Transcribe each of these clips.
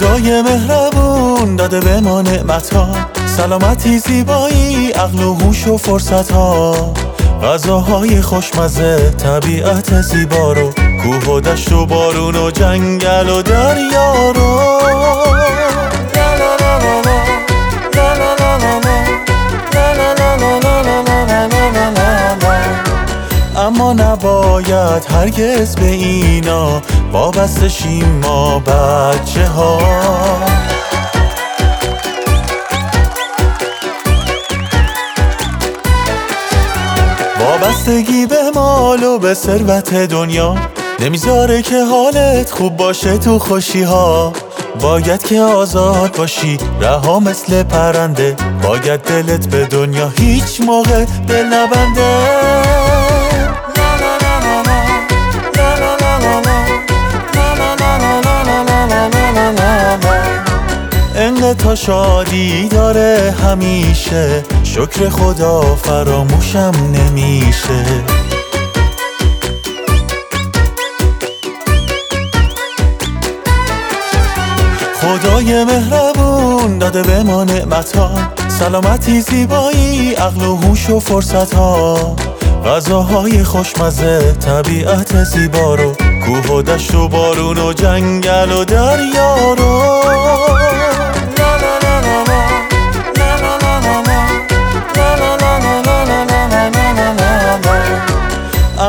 خدای مهربون داده به ما نعمت ها سلامتی زیبایی عقل و هوش و فرصت ها غذاهای خوشمزه طبیعت زیبا رو. کوه و دشت و بارون و جنگل و دریا رو. اما نباید هرگز به اینا وابسته شیم ما بچه ها. وابستگی به مال و به ثروت دنیا. نمی‌ذاره که حالت خوب باشه تو خوشی ها. باید که آزاد باشی رها مثل پرنده. باید دلت به دنیا هیچ موقع دل نبنده تا شادی داره همیشه. شکر خدا فراموشم نمیشه. خدای مهربون داده به ما نعمت ها سلامتی زیبایی عقل و هوش و فرصت ها غذاهای خوشمزه طبیعت زیبا رو. کوه و دشت و بارون و جنگل و دریا رو.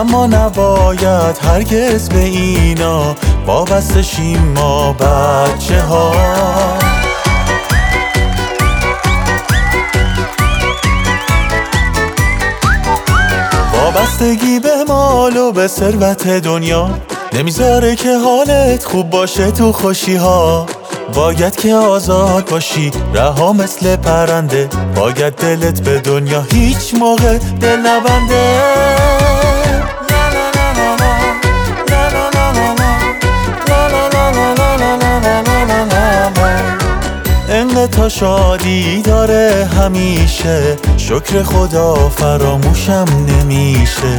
اما نباید هرگز به اینا وابسته شیم ما بچه ها وابستگی به مال و به ثروت دنیا نمی‌ذاره که حالت خوب باشه تو خوشی ها باید که آزاد باشی رها مثل پرنده. باید دلت به دنیا هیچ موقع دل نبنده تا شادی داره همیشه. شکر خدا فراموشم نمیشه.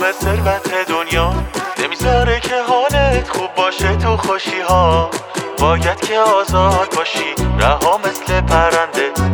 و ثروت دنیا. نمی‌ذاره که حالت خوب باشه تو خوشی ها باید که آزاد باشی رها مثل پرنده.